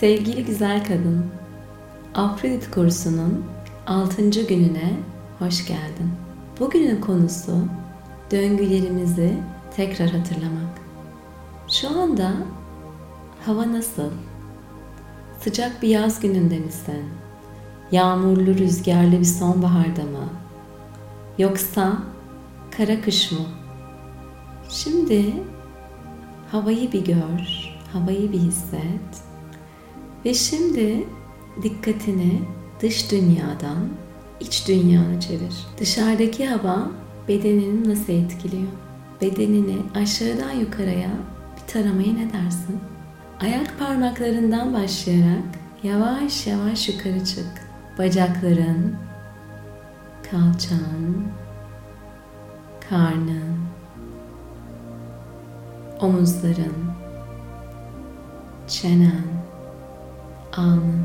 Sevgili güzel kadın, Afrodit kursunun 6. gününe hoş geldin. Bugünün konusu döngülerimizi tekrar hatırlamak. Şu anda hava nasıl? Sıcak bir yaz gününde misin? Yağmurlu, rüzgarlı bir sonbaharda mı? Yoksa kara kış mı? Şimdi havayı bir gör, havayı bir hisset. Ve şimdi dikkatini dış dünyadan iç dünyana çevir. Dışarıdaki hava bedenini nasıl etkiliyor? Bedenini aşağıdan yukarıya bir taramaya ne dersin? Ayak parmaklarından başlayarak yavaş yavaş yukarı çık. Bacakların, kalçan, karnın, omuzların, çenen, alnın.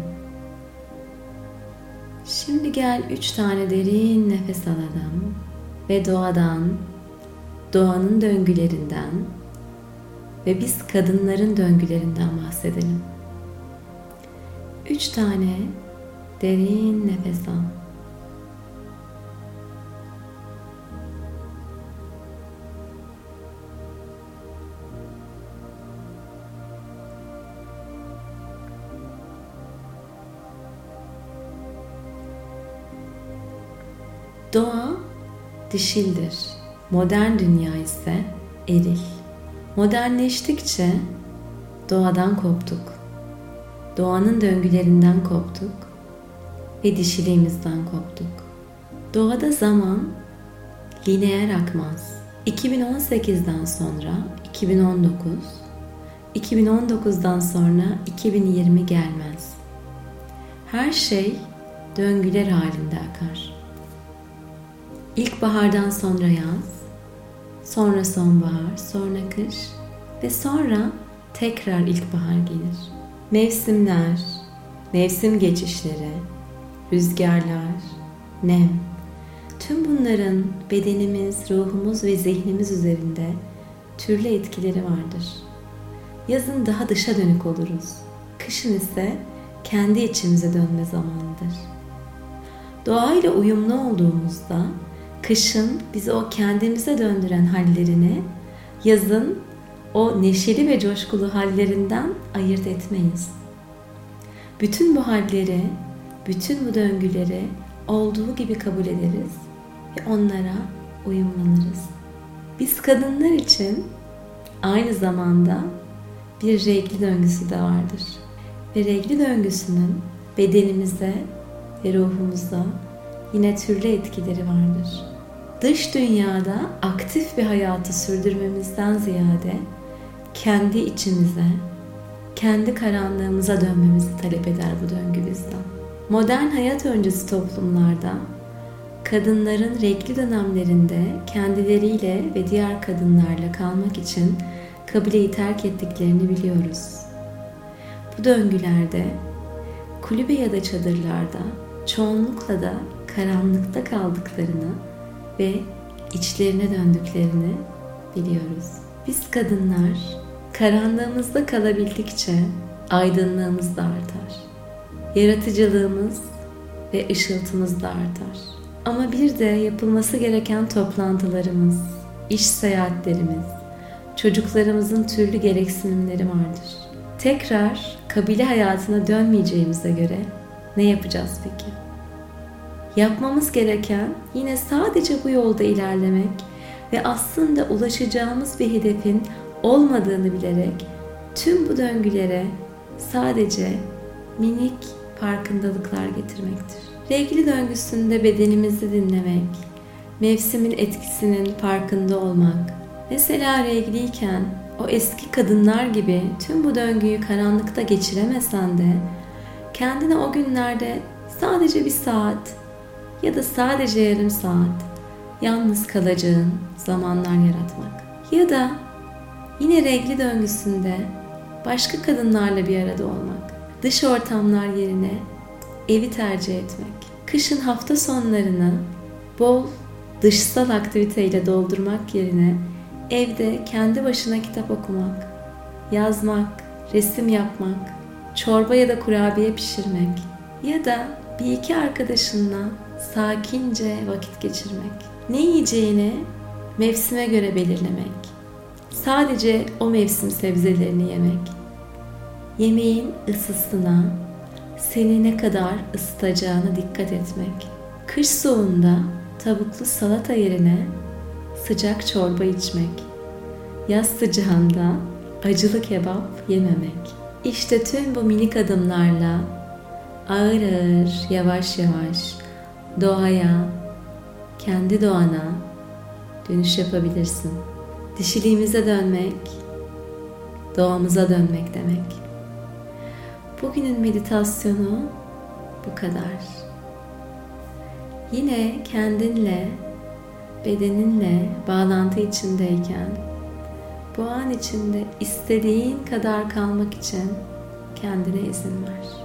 Şimdi gel üç tane derin nefes alalım ve doğadan, doğanın döngülerinden ve biz kadınların döngülerinden bahsedelim. Üç tane derin nefes al. Doğa dişildir. Modern dünya ise eril. Modernleştikçe doğadan koptuk. Doğanın döngülerinden koptuk ve dişiliğimizden koptuk. Doğada zaman lineer akmaz. 2018'den sonra 2019, 2019'dan sonra 2020 gelmez. Her şey döngüler halinde akar. İlkbahardan sonra yaz, sonra sonbahar, sonra kış ve sonra tekrar ilkbahar gelir. Mevsimler, mevsim geçişleri, rüzgarlar, nem, tüm bunların bedenimiz, ruhumuz ve zihnimiz üzerinde türlü etkileri vardır. Yazın daha dışa dönük oluruz. Kışın ise kendi içimize dönme zamanıdır. Doğayla uyumlu olduğumuzda kışın bizi o kendimize döndüren hallerini yazın o neşeli ve coşkulu hallerinden ayırt etmeyiz. Bütün bu halleri, bütün bu döngüleri olduğu gibi kabul ederiz ve onlara uyumlanırız. Biz kadınlar için aynı zamanda bir regli döngüsü de vardır. Ve regli döngüsünün bedenimize ve ruhumuza yine türlü etkileri vardır dış dünyada aktif bir hayatı sürdürmemizden ziyade kendi içimize, kendi karanlığımıza dönmemizi talep eder bu döngü bizden. Modern hayat öncesi toplumlarda kadınların renkli dönemlerinde kendileriyle ve diğer kadınlarla kalmak için kabileyi terk ettiklerini biliyoruz. Bu döngülerde kulübe ya da çadırlarda çoğunlukla da karanlıkta kaldıklarını ve içlerine döndüklerini biliyoruz. Biz kadınlar karanlığımızda kalabildikçe aydınlığımız da artar. Yaratıcılığımız ve ışıltımız da artar. Ama bir de yapılması gereken toplantılarımız, iş seyahatlerimiz, çocuklarımızın türlü gereksinimleri vardır. Tekrar kabile hayatına dönmeyeceğimize göre ne yapacağız peki? Yapmamız gereken yine sadece bu yolda ilerlemek ve aslında ulaşacağımız bir hedefin olmadığını bilerek tüm bu döngülere sadece minik farkındalıklar getirmektir. Regli döngüsünde bedenimizi dinlemek, mevsimin etkisinin farkında olmak, mesela regliyken o eski kadınlar gibi tüm bu döngüyü karanlıkta geçiremesen de kendine o günlerde sadece bir saat ya da sadece yarım saat yalnız kalacağın zamanlar yaratmak. Ya da yine regli döngüsünde başka kadınlarla bir arada olmak. Dış ortamlar yerine evi tercih etmek. Kışın hafta sonlarını bol dışsal aktiviteyle doldurmak yerine evde kendi başına kitap okumak, yazmak, resim yapmak çorba ya da kurabiye pişirmek ya da bir iki arkadaşınla sakince vakit geçirmek. Ne yiyeceğini mevsime göre belirlemek. Sadece o mevsim sebzelerini yemek. Yemeğin ısısına, seni ne kadar ısıtacağına dikkat etmek. Kış soğuğunda tavuklu salata yerine sıcak çorba içmek. Yaz sıcağında acılı kebap yememek. İşte tüm bu minik adımlarla ağır ağır, yavaş yavaş doğaya, kendi doğana dönüş yapabilirsin. Dişiliğimize dönmek, doğamıza dönmek demek. Bugünün meditasyonu bu kadar. Yine kendinle, bedeninle bağlantı içindeyken bu an içinde istediğin kadar kalmak için kendine izin ver.